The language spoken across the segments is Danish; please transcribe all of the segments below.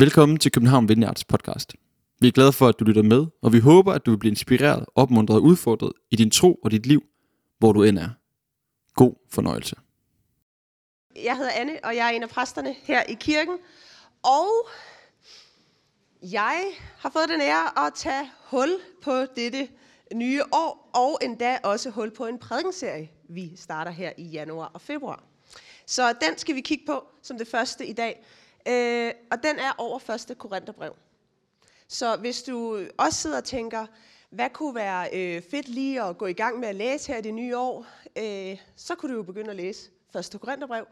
Velkommen til København Vineyards podcast. Vi er glade for, at du lytter med, og vi håber, at du vil blive inspireret, opmuntret og udfordret i din tro og dit liv, hvor du end er. God fornøjelse. Jeg hedder Anne, og jeg er en af præsterne her i kirken. Og jeg har fået den ære at tage hul på dette nye år, og endda også hul på en prædikenserie, vi starter her i januar og februar. Så den skal vi kigge på som det første i dag. Øh, og den er over første Korintherbrev. Så hvis du også sidder og tænker, hvad kunne være øh, fedt lige at gå i gang med at læse her i det nye år, øh, så kunne du jo begynde at læse første Korintherbrev.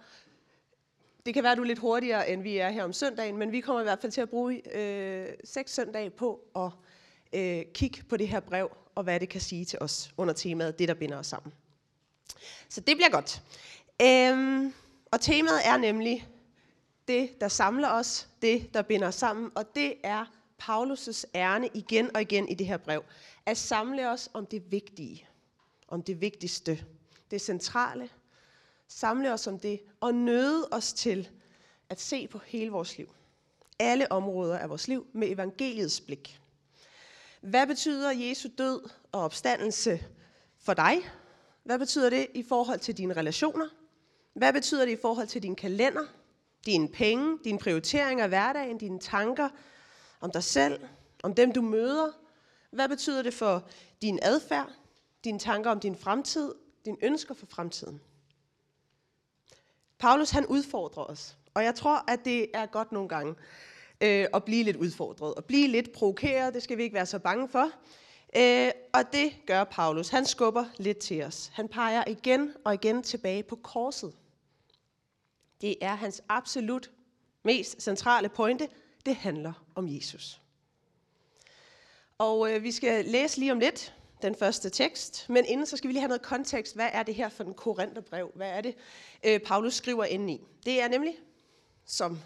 Det kan være, at du er lidt hurtigere, end vi er her om søndagen, men vi kommer i hvert fald til at bruge øh, seks søndage på at øh, kigge på det her brev, og hvad det kan sige til os under temaet, det der binder os sammen. Så det bliver godt. Øhm, og temaet er nemlig det, der samler os, det, der binder os sammen, og det er Paulus' ærne igen og igen i det her brev. At samle os om det vigtige, om det vigtigste, det centrale. Samle os om det og nøde os til at se på hele vores liv. Alle områder af vores liv med evangeliets blik. Hvad betyder Jesu død og opstandelse for dig? Hvad betyder det i forhold til dine relationer? Hvad betyder det i forhold til din kalender? Dine penge, dine prioriteringer af hverdagen, dine tanker om dig selv, om dem du møder. Hvad betyder det for din adfærd, dine tanker om din fremtid, dine ønsker for fremtiden? Paulus han udfordrer os, og jeg tror, at det er godt nogle gange øh, at blive lidt udfordret, og blive lidt provokeret, det skal vi ikke være så bange for. Øh, og det gør Paulus. Han skubber lidt til os. Han peger igen og igen tilbage på korset. Det er hans absolut mest centrale pointe. Det handler om Jesus. Og øh, vi skal læse lige om lidt den første tekst, men inden så skal vi lige have noget kontekst. Hvad er det her for en korintherbrev? Hvad er det, øh, Paulus skriver ind i? Det er nemlig, som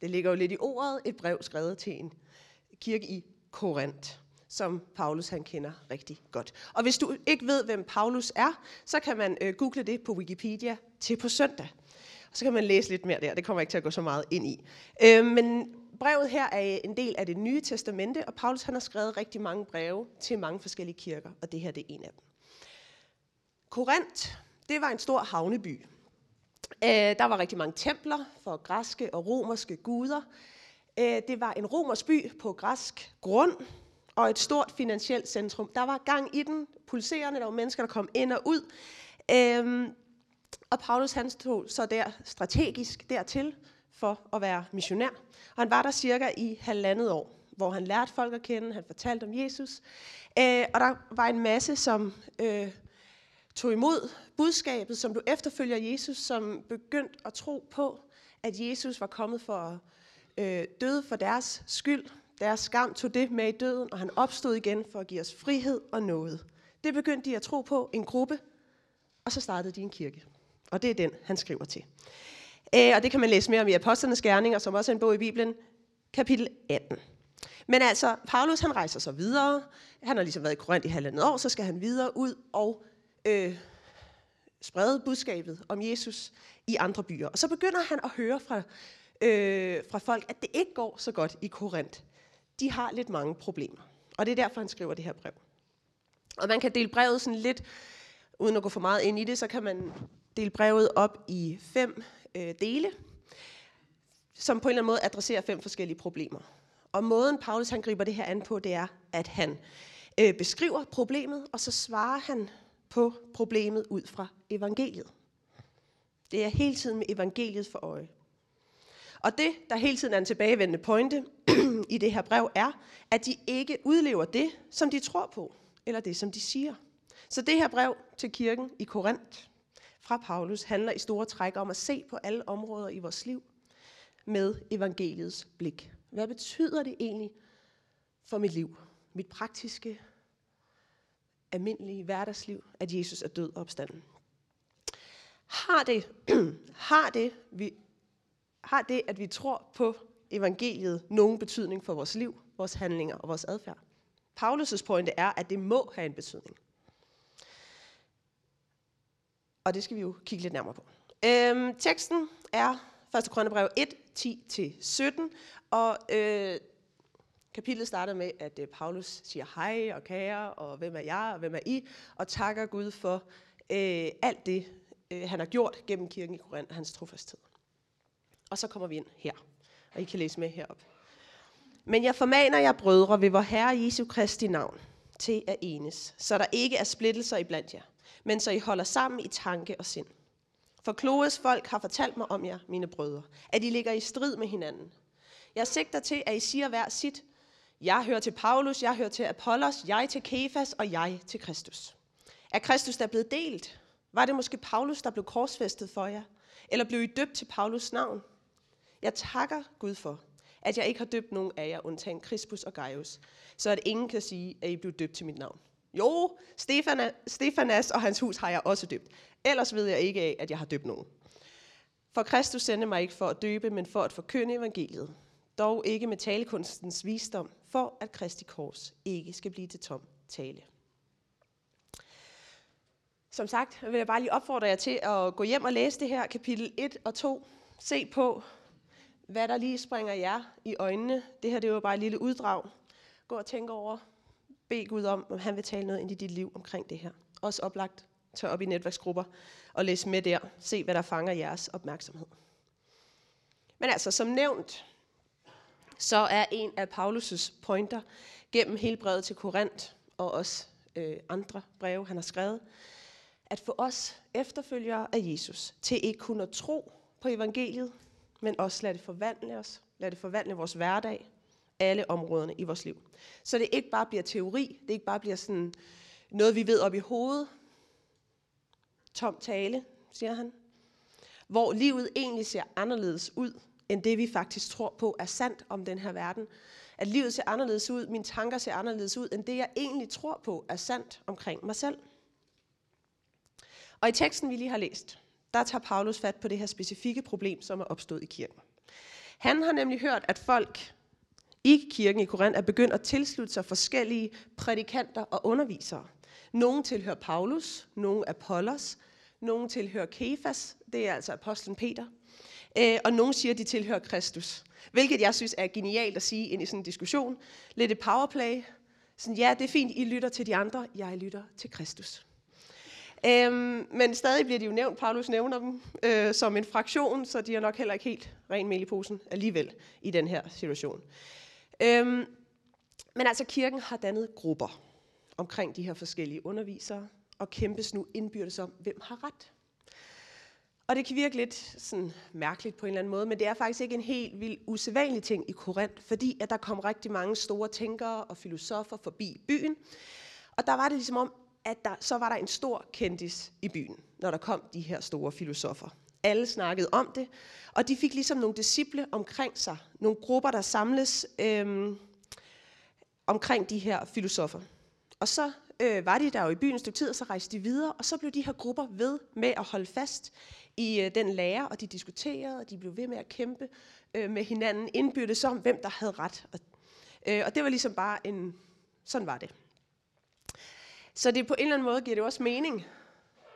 det ligger jo lidt i ordet, et brev skrevet til en kirke i Korinth som Paulus han kender rigtig godt. Og hvis du ikke ved, hvem Paulus er, så kan man øh, google det på Wikipedia til på søndag. Så kan man læse lidt mere der. Det kommer ikke til at gå så meget ind i. Øh, men brevet her er en del af det nye testamente, og Paulus han har skrevet rigtig mange breve til mange forskellige kirker, og det her det er en af dem. Korinth, det var en stor havneby. Øh, der var rigtig mange templer for græske og romerske guder. Øh, det var en romersk by på græsk grund, og et stort finansielt centrum. Der var gang i den, pulserende, der var mennesker, der kom ind og ud. Øhm, og Paulus han stod så der strategisk dertil for at være missionær. Og han var der cirka i halvandet år, hvor han lærte folk at kende, han fortalte om Jesus. Øh, og der var en masse, som øh, tog imod budskabet, som du efterfølger Jesus, som begyndte at tro på, at Jesus var kommet for at øh, døde for deres skyld, deres skam tog det med i døden, og han opstod igen for at give os frihed og noget. Det begyndte de at tro på, en gruppe, og så startede de en kirke. Og det er den, han skriver til. Øh, og det kan man læse mere om i Apostlenes Gerninger, som også er en bog i Bibelen, kapitel 18. Men altså, Paulus han rejser så videre. Han har ligesom været i Korinth i halvandet år, så skal han videre ud og øh, sprede budskabet om Jesus i andre byer. Og så begynder han at høre fra, øh, fra folk, at det ikke går så godt i Korinth de har lidt mange problemer. Og det er derfor, han skriver det her brev. Og man kan dele brevet sådan lidt, uden at gå for meget ind i det, så kan man dele brevet op i fem øh, dele, som på en eller anden måde adresserer fem forskellige problemer. Og måden Paulus han griber det her an på, det er, at han øh, beskriver problemet, og så svarer han på problemet ud fra evangeliet. Det er hele tiden med evangeliet for øje. Og det, der hele tiden er en tilbagevendende pointe i det her brev, er, at de ikke udlever det, som de tror på, eller det, som de siger. Så det her brev til kirken i Korinth fra Paulus handler i store træk om at se på alle områder i vores liv med evangeliets blik. Hvad betyder det egentlig for mit liv? Mit praktiske, almindelige hverdagsliv, at Jesus er død og opstanden. Har det, har det vi har det, at vi tror på evangeliet, nogen betydning for vores liv, vores handlinger og vores adfærd? Paulus' pointe er, at det må have en betydning. Og det skal vi jo kigge lidt nærmere på. Øhm, teksten er 1. Korintherbrev 1, 10-17, og øh, kapitlet starter med, at øh, Paulus siger hej og kære, og hvem er jeg, og hvem er I, og takker Gud for øh, alt det, øh, han har gjort gennem kirken i Korinth og hans trofasthed. Og så kommer vi ind her, og I kan læse med herop. Men jeg formaner jer, brødre, ved vor Herre Jesu Kristi navn, til at enes, så der ikke er splittelser iblandt jer, men så I holder sammen i tanke og sind. For Kloes folk har fortalt mig om jer, mine brødre, at I ligger i strid med hinanden. Jeg sigter til, at I siger hver sit. Jeg hører til Paulus, jeg hører til Apollos, jeg til Kefas og jeg til Kristus. Er Kristus der blevet delt? Var det måske Paulus, der blev korsfæstet for jer? Eller blev I døbt til Paulus navn? Jeg takker Gud for, at jeg ikke har døbt nogen af jer, undtagen Crispus og Gaius, så at ingen kan sige, at I blev døbt til mit navn. Jo, Stefana, Stefanas og hans hus har jeg også døbt. Ellers ved jeg ikke af, at jeg har døbt nogen. For Kristus sendte mig ikke for at døbe, men for at forkynde evangeliet. Dog ikke med talekunstens visdom, for at Kristi kors ikke skal blive til tom tale. Som sagt vil jeg bare lige opfordre jer til at gå hjem og læse det her kapitel 1 og 2. Se på, hvad der lige springer jer i øjnene. Det her det er jo bare et lille uddrag. Gå og tænk over, bed Gud om, om han vil tale noget ind i dit liv omkring det her. Også oplagt, tør op i netværksgrupper og læs med der. Se, hvad der fanger jeres opmærksomhed. Men altså, som nævnt, så er en af Paulus' pointer gennem hele brevet til Korinth og også øh, andre breve, han har skrevet, at få os efterfølgere af Jesus til ikke kun at tro på evangeliet, men også lade det forvandle os, lade det forvandle vores hverdag, alle områderne i vores liv. Så det ikke bare bliver teori, det ikke bare bliver sådan noget, vi ved op i hovedet, tom tale, siger han, hvor livet egentlig ser anderledes ud, end det vi faktisk tror på er sandt om den her verden. At livet ser anderledes ud, mine tanker ser anderledes ud, end det jeg egentlig tror på er sandt omkring mig selv. Og i teksten, vi lige har læst, der tager Paulus fat på det her specifikke problem, som er opstået i kirken. Han har nemlig hørt, at folk i kirken i Korinth er begyndt at tilslutte sig forskellige prædikanter og undervisere. Nogle tilhører Paulus, nogle Apollos, nogle tilhører Kefas, det er altså apostlen Peter, øh, og nogle siger, at de tilhører Kristus. Hvilket jeg synes er genialt at sige ind i sådan en diskussion. Lidt et powerplay. Sådan, ja, det er fint, I lytter til de andre, jeg lytter til Kristus. Øhm, men stadig bliver de jo nævnt, Paulus nævner dem øh, som en fraktion, så de er nok heller ikke helt ren mel i posen alligevel i den her situation. Øhm, men altså kirken har dannet grupper omkring de her forskellige undervisere, og kæmpes nu indbyrdes om, hvem har ret. Og det kan virke lidt sådan mærkeligt på en eller anden måde, men det er faktisk ikke en helt vild usædvanlig ting i Korinth, fordi at der kom rigtig mange store tænkere og filosofer forbi byen. Og der var det ligesom om, at der, så var der en stor kendis i byen, når der kom de her store filosofer. Alle snakkede om det, og de fik ligesom nogle disciple omkring sig, nogle grupper, der samles øhm, omkring de her filosofer. Og så øh, var de der jo i byen et stykke tid, og så rejste de videre, og så blev de her grupper ved med at holde fast i øh, den lære, og de diskuterede, og de blev ved med at kæmpe øh, med hinanden indbyrdes om, hvem der havde ret. Og, øh, og det var ligesom bare en, sådan var det. Så det på en eller anden måde giver det også mening,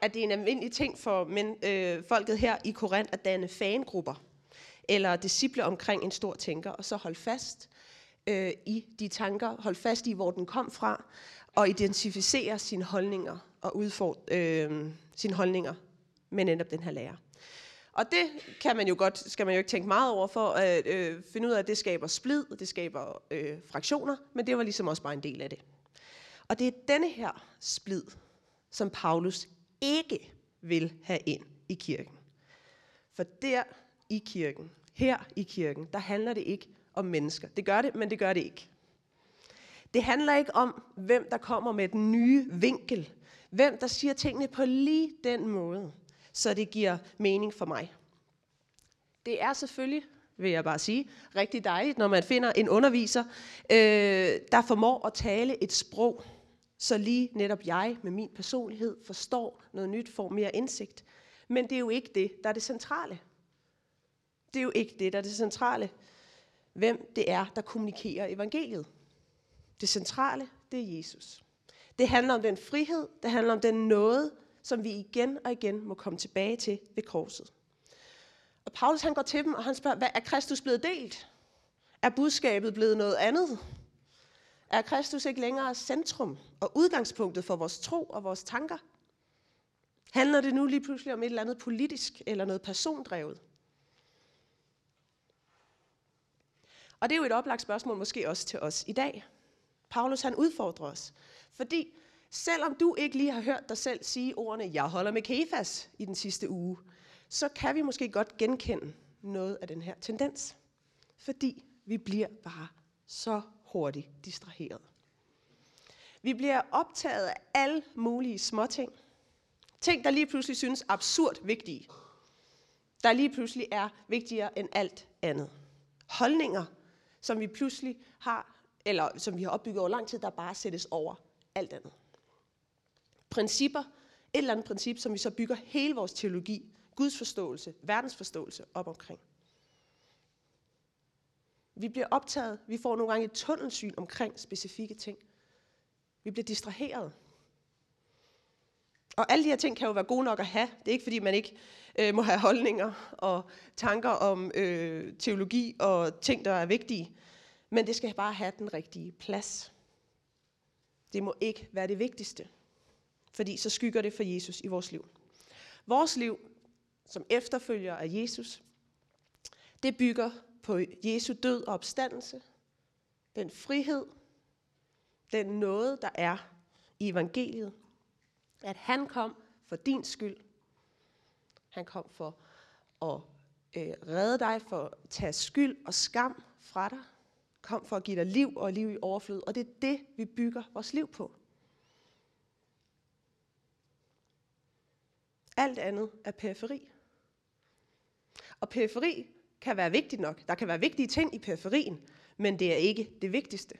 at det er en almindelig ting for men, øh, folket her i Korinth at danne fangrupper, eller disciple omkring en stor tænker, og så holde fast øh, i de tanker, holde fast i, hvor den kom fra, og identificere sine holdninger og udfordre øh, sine holdninger med netop den her lærer. Og det kan man jo godt, skal man jo ikke tænke meget over for at øh, finde ud af, at det skaber splid, og det skaber øh, fraktioner, men det var ligesom også bare en del af det. Og det er denne her splid, som Paulus ikke vil have ind i kirken. For der i kirken, her i kirken, der handler det ikke om mennesker. Det gør det, men det gør det ikke. Det handler ikke om, hvem der kommer med den nye vinkel. Hvem der siger tingene på lige den måde, så det giver mening for mig. Det er selvfølgelig, vil jeg bare sige, rigtig dejligt, når man finder en underviser, øh, der formår at tale et sprog, så lige netop jeg med min personlighed forstår noget nyt, får mere indsigt. Men det er jo ikke det, der er det centrale. Det er jo ikke det, der er det centrale. Hvem det er, der kommunikerer evangeliet. Det centrale, det er Jesus. Det handler om den frihed, det handler om den nåde, som vi igen og igen må komme tilbage til ved korset. Og Paulus han går til dem, og han spørger, hvad er Kristus blevet delt? Er budskabet blevet noget andet? Er Kristus ikke længere centrum og udgangspunktet for vores tro og vores tanker? Handler det nu lige pludselig om et eller andet politisk eller noget persondrevet? Og det er jo et oplagt spørgsmål måske også til os i dag. Paulus han udfordrer os. Fordi selvom du ikke lige har hørt dig selv sige ordene, jeg holder med Kefas i den sidste uge, så kan vi måske godt genkende noget af den her tendens. Fordi vi bliver bare så hurtigt distraheret. Vi bliver optaget af alle mulige småting. Ting, der lige pludselig synes absurd vigtige. Der lige pludselig er vigtigere end alt andet. Holdninger, som vi pludselig har, eller som vi har opbygget over lang tid, der bare sættes over alt andet. Principper, et eller andet princip, som vi så bygger hele vores teologi, Guds forståelse, verdens forståelse op omkring. Vi bliver optaget, vi får nogle gange et tunnelsyn omkring specifikke ting. Vi bliver distraheret. Og alle de her ting kan jo være gode nok at have. Det er ikke fordi, man ikke øh, må have holdninger og tanker om øh, teologi og ting, der er vigtige. Men det skal bare have den rigtige plads. Det må ikke være det vigtigste. Fordi så skygger det for Jesus i vores liv. Vores liv, som efterfølger af Jesus, det bygger på Jesu død og opstandelse, den frihed, den noget, der er i evangeliet, at han kom for din skyld. Han kom for at øh, redde dig, for at tage skyld og skam fra dig. Kom for at give dig liv og liv i overflod. Og det er det, vi bygger vores liv på. Alt andet er periferi. Og periferi kan være vigtigt nok. Der kan være vigtige ting i periferien, men det er ikke det vigtigste.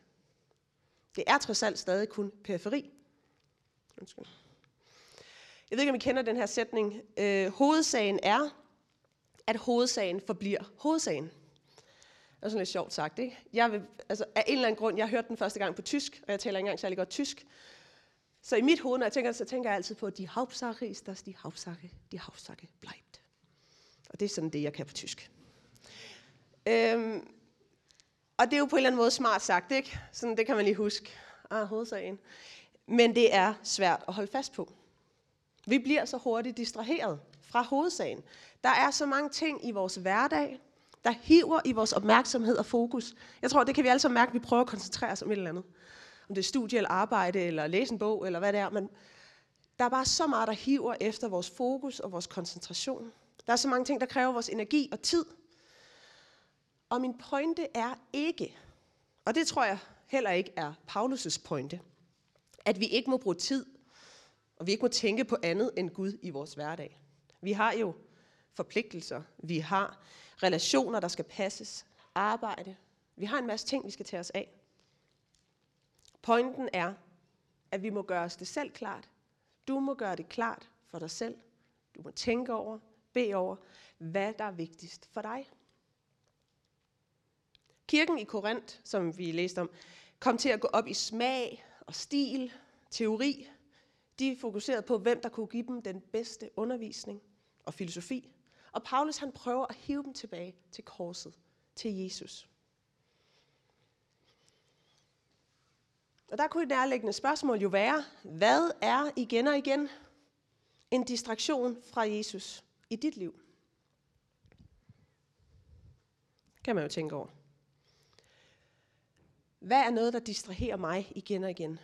Det er trods alt stadig kun periferi. Undskyld. Jeg ved ikke, om I kender den her sætning. Øh, hovedsagen er, at hovedsagen forbliver hovedsagen. Det er sådan lidt sjovt sagt, ikke? Jeg vil, altså, af en eller anden grund, jeg hørte den første gang på tysk, og jeg taler ikke engang særlig godt tysk. Så i mit hoved, når jeg tænker, så tænker jeg altid på, de Hauptsache ist das, die Hauptsache, die Hauptsache bleibt. Og det er sådan det, jeg kan på tysk. Øhm, og det er jo på en eller anden måde smart sagt, ikke? Sådan, det kan man lige huske. Ah, hovedsagen. Men det er svært at holde fast på. Vi bliver så hurtigt distraheret fra hovedsagen. Der er så mange ting i vores hverdag, der hiver i vores opmærksomhed og fokus. Jeg tror, det kan vi alle sammen mærke, at vi prøver at koncentrere os om et eller andet. Om det er studie eller arbejde, eller læse en bog, eller hvad det er. Men der er bare så meget, der hiver efter vores fokus og vores koncentration. Der er så mange ting, der kræver vores energi og tid. Og min pointe er ikke, og det tror jeg heller ikke er Paulus' pointe, at vi ikke må bruge tid, og vi ikke må tænke på andet end Gud i vores hverdag. Vi har jo forpligtelser, vi har relationer, der skal passes, arbejde. Vi har en masse ting, vi skal tage os af. Pointen er, at vi må gøre os det selv klart. Du må gøre det klart for dig selv. Du må tænke over, bede over, hvad der er vigtigst for dig. Kirken i Korinth, som vi læste om, kom til at gå op i smag og stil, teori. De fokuserede på, hvem der kunne give dem den bedste undervisning og filosofi. Og Paulus han prøver at hive dem tilbage til korset, til Jesus. Og der kunne et nærliggende spørgsmål jo være, hvad er igen og igen en distraktion fra Jesus i dit liv? Kan man jo tænke over. Hvad er noget, der distraherer mig igen og igen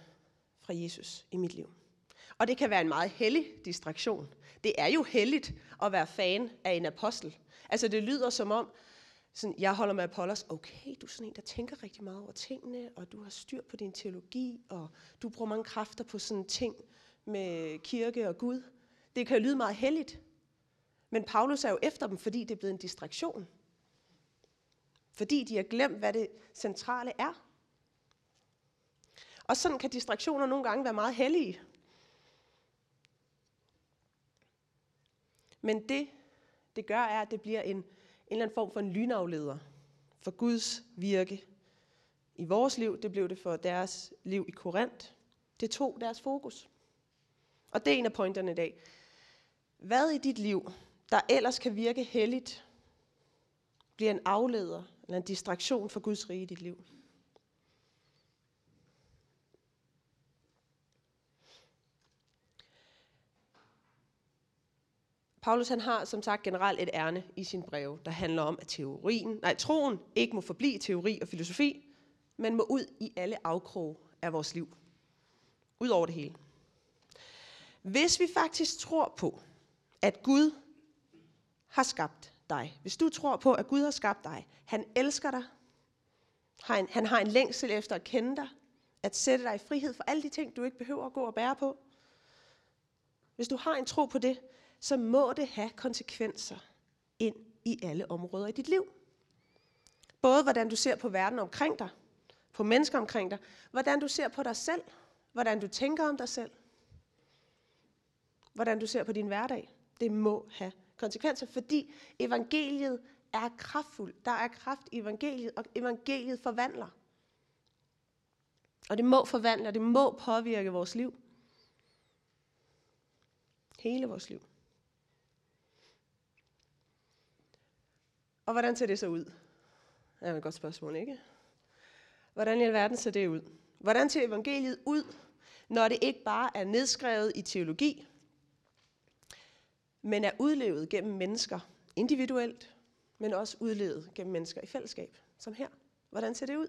fra Jesus i mit liv? Og det kan være en meget hellig distraktion. Det er jo helligt at være fan af en apostel. Altså det lyder som om, sådan, jeg holder med Apollos, okay, du er sådan en, der tænker rigtig meget over tingene, og du har styr på din teologi, og du bruger mange kræfter på sådan ting med kirke og Gud. Det kan jo lyde meget helligt. Men Paulus er jo efter dem, fordi det er blevet en distraktion. Fordi de har glemt, hvad det centrale er. Og sådan kan distraktioner nogle gange være meget hellige. Men det, det gør, er, at det bliver en, en eller anden form for en lynafleder for Guds virke i vores liv. Det blev det for deres liv i Korinth. Det tog deres fokus. Og det er en af pointerne i dag. Hvad i dit liv, der ellers kan virke helligt, bliver en afleder eller en distraktion for Guds rige i dit liv. Paulus han har som sagt generelt et ærne i sin breve, der handler om, at teorien, nej, troen ikke må forblive teori og filosofi, men må ud i alle afkrog af vores liv. Ud over det hele. Hvis vi faktisk tror på, at Gud har skabt dig, hvis du tror på, at Gud har skabt dig, han elsker dig, han, han har en længsel efter at kende dig, at sætte dig i frihed for alle de ting, du ikke behøver at gå og bære på. Hvis du har en tro på det, så må det have konsekvenser ind i alle områder i dit liv. Både hvordan du ser på verden omkring dig, på mennesker omkring dig, hvordan du ser på dig selv, hvordan du tænker om dig selv, hvordan du ser på din hverdag. Det må have konsekvenser, fordi evangeliet er kraftfuldt. Der er kraft i evangeliet, og evangeliet forvandler. Og det må forvandle, og det må påvirke vores liv. Hele vores liv. Og hvordan ser det så ud? Det er et godt spørgsmål, ikke? Hvordan i alverden ser det ud? Hvordan ser evangeliet ud, når det ikke bare er nedskrevet i teologi, men er udlevet gennem mennesker individuelt, men også udlevet gennem mennesker i fællesskab, som her. Hvordan ser det ud?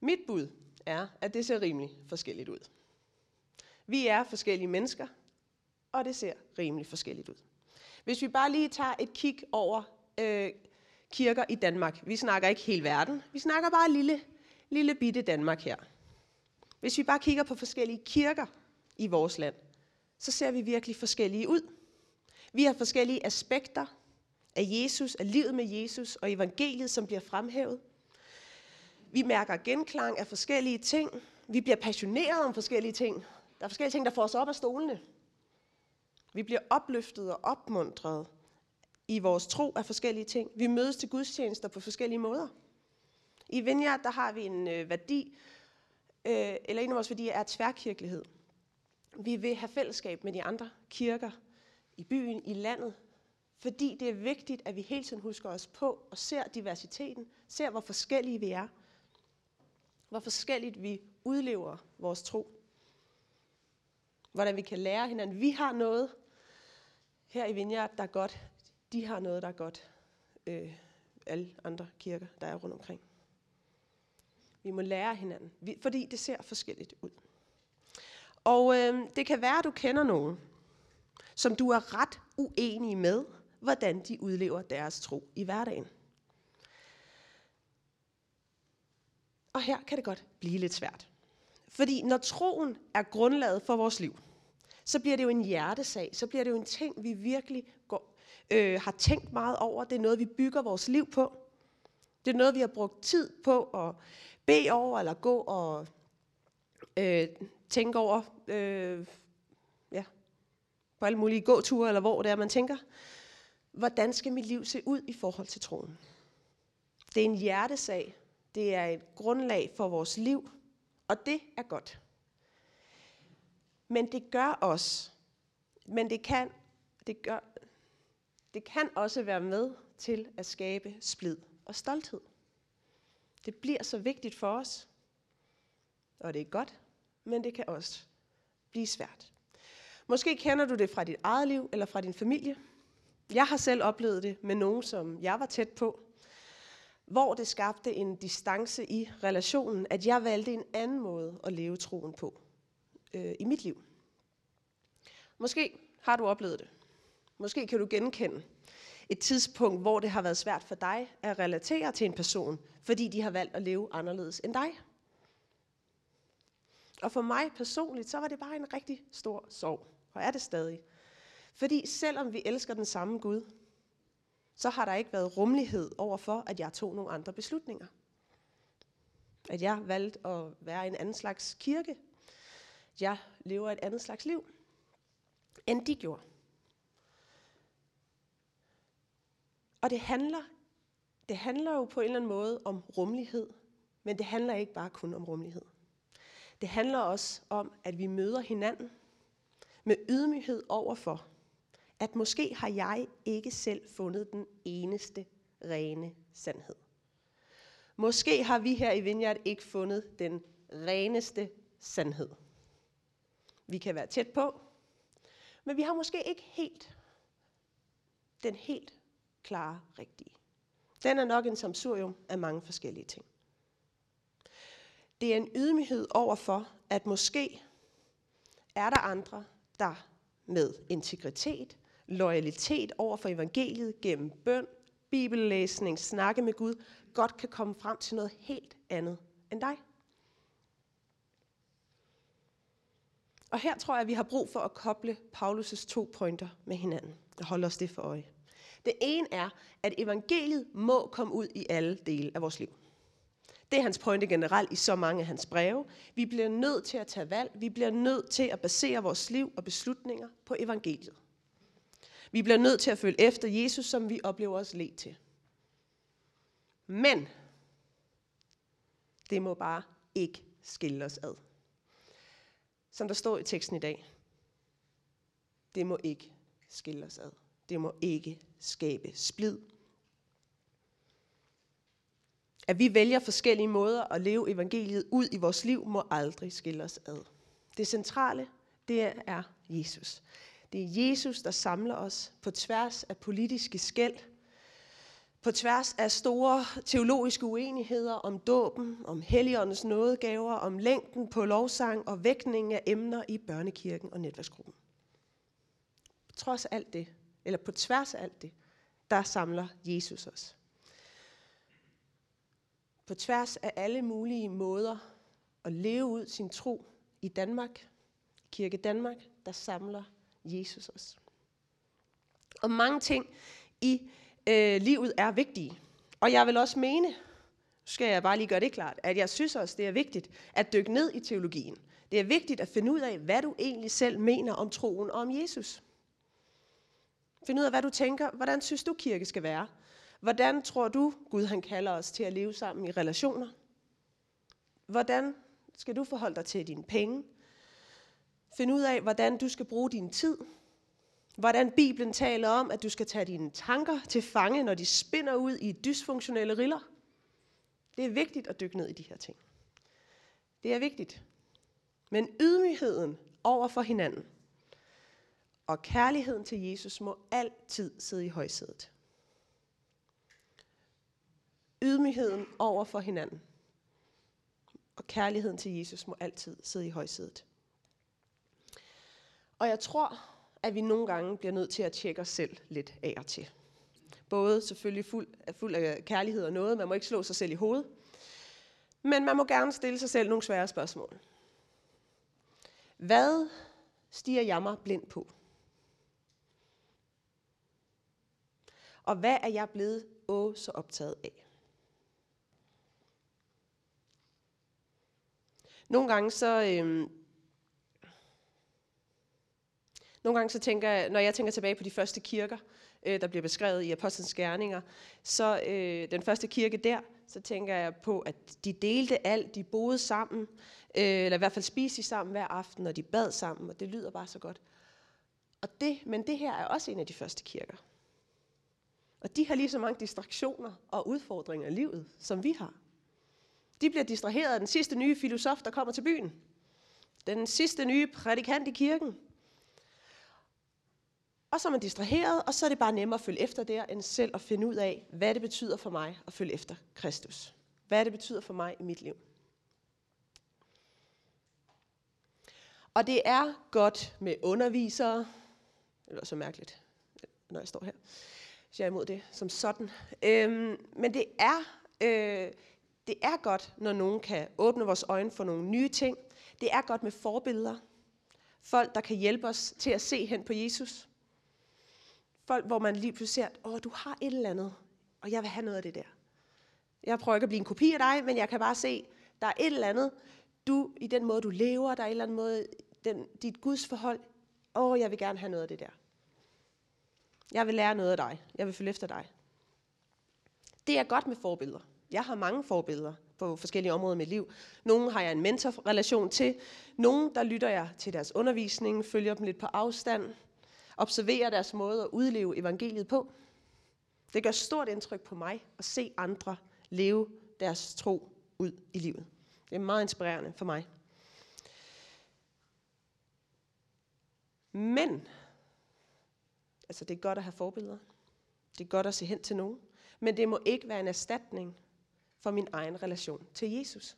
Mit bud er, at det ser rimelig forskelligt ud. Vi er forskellige mennesker, og det ser rimelig forskelligt ud. Hvis vi bare lige tager et kig over øh, kirker i Danmark. Vi snakker ikke hele verden. Vi snakker bare lille, lille bitte Danmark her. Hvis vi bare kigger på forskellige kirker i vores land, så ser vi virkelig forskellige ud. Vi har forskellige aspekter af Jesus, af livet med Jesus og evangeliet, som bliver fremhævet. Vi mærker genklang af forskellige ting. Vi bliver passioneret om forskellige ting. Der er forskellige ting, der får os op af stolene. Vi bliver opløftet og opmuntret i vores tro af forskellige ting. Vi mødes til gudstjenester på forskellige måder. I Vineyard, der har vi en øh, værdi, øh, eller en af vores værdier er tværkirkelighed. Vi vil have fællesskab med de andre kirker i byen, i landet, fordi det er vigtigt, at vi hele tiden husker os på og ser diversiteten, ser hvor forskellige vi er, hvor forskelligt vi udlever vores tro, hvordan vi kan lære hinanden. Vi har noget her i Vineyard, der er godt de har noget, der er godt. Øh, alle andre kirker, der er rundt omkring. Vi må lære hinanden, fordi det ser forskelligt ud. Og øh, det kan være, at du kender nogen, som du er ret uenig med, hvordan de udlever deres tro i hverdagen. Og her kan det godt blive lidt svært. Fordi når troen er grundlaget for vores liv, så bliver det jo en hjertesag, så bliver det jo en ting, vi virkelig går øh, har tænkt meget over. Det er noget, vi bygger vores liv på. Det er noget, vi har brugt tid på at bede over, eller gå og øh, tænke over, øh, ja, på alle mulige gåture, eller hvor det er, man tænker. Hvordan skal mit liv se ud i forhold til troen? Det er en hjertesag. Det er et grundlag for vores liv, og det er godt. Men det gør os, men det kan, det gør, det kan også være med til at skabe splid og stolthed. Det bliver så vigtigt for os, og det er godt, men det kan også blive svært. Måske kender du det fra dit eget liv eller fra din familie. Jeg har selv oplevet det med nogen, som jeg var tæt på, hvor det skabte en distance i relationen, at jeg valgte en anden måde at leve troen på øh, i mit liv. Måske har du oplevet det. Måske kan du genkende et tidspunkt, hvor det har været svært for dig at relatere til en person, fordi de har valgt at leve anderledes end dig. Og for mig personligt, så var det bare en rigtig stor sorg, og er det stadig. Fordi selvom vi elsker den samme Gud, så har der ikke været rummelighed over for, at jeg tog nogle andre beslutninger. At jeg valgte at være en anden slags kirke. Jeg lever et andet slags liv, end de gjorde. Og det handler, det handler jo på en eller anden måde om rummelighed, men det handler ikke bare kun om rummelighed. Det handler også om, at vi møder hinanden med ydmyghed overfor, at måske har jeg ikke selv fundet den eneste rene sandhed. Måske har vi her i Vineyard ikke fundet den reneste sandhed. Vi kan være tæt på, men vi har måske ikke helt den helt klare rigtige. Den er nok en samsurium af mange forskellige ting. Det er en ydmyghed overfor, at måske er der andre, der med integritet, loyalitet over for evangeliet gennem bøn, bibellæsning, snakke med Gud, godt kan komme frem til noget helt andet end dig. Og her tror jeg, at vi har brug for at koble Paulus' to pointer med hinanden og holde os det for øje. Det ene er, at evangeliet må komme ud i alle dele af vores liv. Det er hans pointe generelt i så mange af hans breve. Vi bliver nødt til at tage valg. Vi bliver nødt til at basere vores liv og beslutninger på evangeliet. Vi bliver nødt til at følge efter Jesus, som vi oplever os let til. Men det må bare ikke skille os ad. Som der står i teksten i dag. Det må ikke skille os ad. Det må ikke skabe splid. At vi vælger forskellige måder at leve evangeliet ud i vores liv, må aldrig skille os ad. Det centrale, det er Jesus. Det er Jesus, der samler os på tværs af politiske skæld, på tværs af store teologiske uenigheder om dåben, om helligåndens nådegaver, om længden på lovsang og vægtningen af emner i børnekirken og netværksgruppen. Trods alt det, eller på tværs af alt det, der samler Jesus os. På tværs af alle mulige måder at leve ud sin tro i Danmark, Kirke Danmark, der samler Jesus os. Og mange ting i øh, livet er vigtige. Og jeg vil også mene, skal jeg bare lige gøre det klart, at jeg synes også, det er vigtigt at dykke ned i teologien. Det er vigtigt at finde ud af, hvad du egentlig selv mener om troen og om Jesus. Find ud af, hvad du tænker. Hvordan synes du, kirke skal være? Hvordan tror du, Gud han kalder os til at leve sammen i relationer? Hvordan skal du forholde dig til dine penge? Find ud af, hvordan du skal bruge din tid. Hvordan Bibelen taler om, at du skal tage dine tanker til fange, når de spinder ud i dysfunktionelle riller. Det er vigtigt at dykke ned i de her ting. Det er vigtigt. Men ydmygheden over for hinanden og kærligheden til Jesus må altid sidde i højsædet. Ydmygheden over for hinanden og kærligheden til Jesus må altid sidde i højsædet. Og jeg tror, at vi nogle gange bliver nødt til at tjekke os selv lidt af og til. Både selvfølgelig fuld, fuld af kærlighed og noget, man må ikke slå sig selv i hovedet, men man må gerne stille sig selv nogle svære spørgsmål. Hvad stiger jeg mig blind på? Og hvad er jeg blevet åh så optaget af? Nogle gange så... Øhm, nogle gange så tænker jeg, når jeg tænker tilbage på de første kirker, øh, der bliver beskrevet i Apostlenes Gerninger, så øh, den første kirke der, så tænker jeg på, at de delte alt, de boede sammen, øh, eller i hvert fald spiste sammen hver aften, og de bad sammen, og det lyder bare så godt. Og det, men det her er også en af de første kirker. Og de har lige så mange distraktioner og udfordringer i livet, som vi har. De bliver distraheret af den sidste nye filosof, der kommer til byen. Den sidste nye prædikant i kirken. Og så er man distraheret, og så er det bare nemmere at følge efter der, end selv at finde ud af, hvad det betyder for mig at følge efter Kristus. Hvad det betyder for mig i mit liv. Og det er godt med undervisere. Det er så mærkeligt, når jeg står her hvis jeg er imod det som sådan. Øhm, men det er, øh, det er godt, når nogen kan åbne vores øjne for nogle nye ting. Det er godt med forbilleder. Folk, der kan hjælpe os til at se hen på Jesus. Folk, hvor man lige pludselig ser, åh, du har et eller andet, og jeg vil have noget af det der. Jeg prøver ikke at blive en kopi af dig, men jeg kan bare se, der er et eller andet, du, i den måde, du lever, der er en eller andet måde, den, dit Guds forhold, åh, jeg vil gerne have noget af det der. Jeg vil lære noget af dig. Jeg vil følge efter dig. Det er godt med forbilleder. Jeg har mange forbilleder på forskellige områder i mit liv. Nogle har jeg en mentorrelation til. Nogle, der lytter jeg til deres undervisning, følger dem lidt på afstand, observerer deres måde at udleve evangeliet på. Det gør stort indtryk på mig at se andre leve deres tro ud i livet. Det er meget inspirerende for mig. Men, altså det er godt at have forbilleder. Det er godt at se hen til nogen. Men det må ikke være en erstatning for min egen relation til Jesus.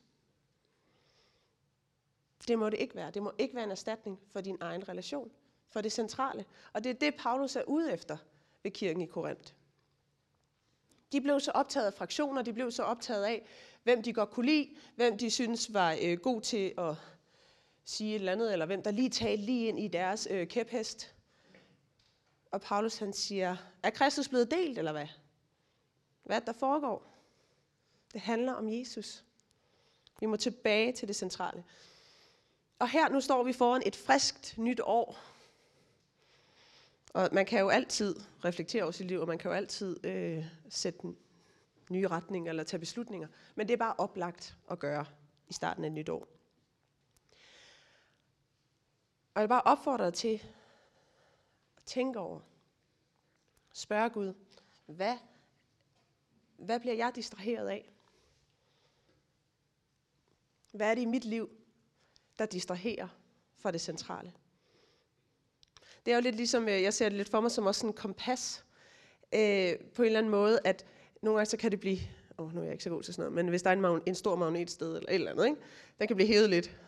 Det må det ikke være. Det må ikke være en erstatning for din egen relation, for det centrale. Og det er det, Paulus er ude efter ved kirken i Korinth. De blev så optaget af fraktioner, de blev så optaget af, hvem de godt kunne lide, hvem de synes var øh, god til at sige et eller andet, eller hvem der lige talte lige ind i deres øh, kæphest. Og Paulus han siger, er Kristus blevet delt, eller hvad? Hvad der foregår? Det handler om Jesus. Vi må tilbage til det centrale. Og her nu står vi foran et friskt nyt år. Og man kan jo altid reflektere over sit liv, og man kan jo altid øh, sætte nye retninger eller tage beslutninger. Men det er bare oplagt at gøre i starten af et nyt år. Og jeg vil bare opfordre dig til tænke over, Spørg Gud, hvad, hvad bliver jeg distraheret af? Hvad er det i mit liv, der distraherer fra det centrale? Det er jo lidt ligesom, øh, jeg ser det lidt for mig som også en kompas, øh, på en eller anden måde, at nogle gange så kan det blive, åh, oh, nu er jeg ikke så god til sådan noget, men hvis der er en, magn- en stor magnet sted, eller et eller andet, ikke? den kan blive hævet lidt,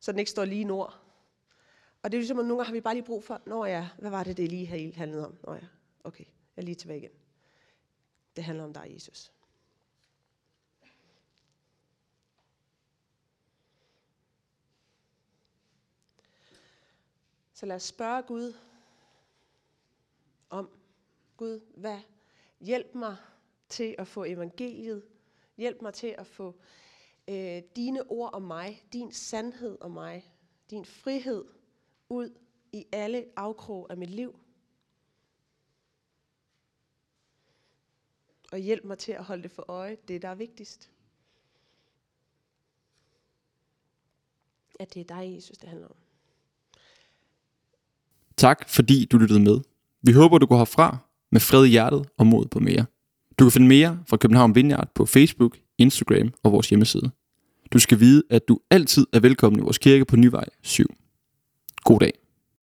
så den ikke står lige nord. Og det er ligesom, at nogle gange har vi bare lige brug for, når ja, hvad var det, det lige handlede om? Nå ja, okay, jeg er lige tilbage igen. Det handler om dig, Jesus. Så lad os spørge Gud om, Gud, hvad? Hjælp mig til at få evangeliet. Hjælp mig til at få øh, dine ord om mig, din sandhed om mig, din frihed ud i alle afkrog af mit liv. Og hjælp mig til at holde det for øje, det der er vigtigst. At det er dig, Jesus, det handler om. Tak fordi du lyttede med. Vi håber, du går herfra med fred i hjertet og mod på mere. Du kan finde mere fra København Vineyard på Facebook, Instagram og vores hjemmeside. Du skal vide, at du altid er velkommen i vores kirke på Nyvej 7. God dag.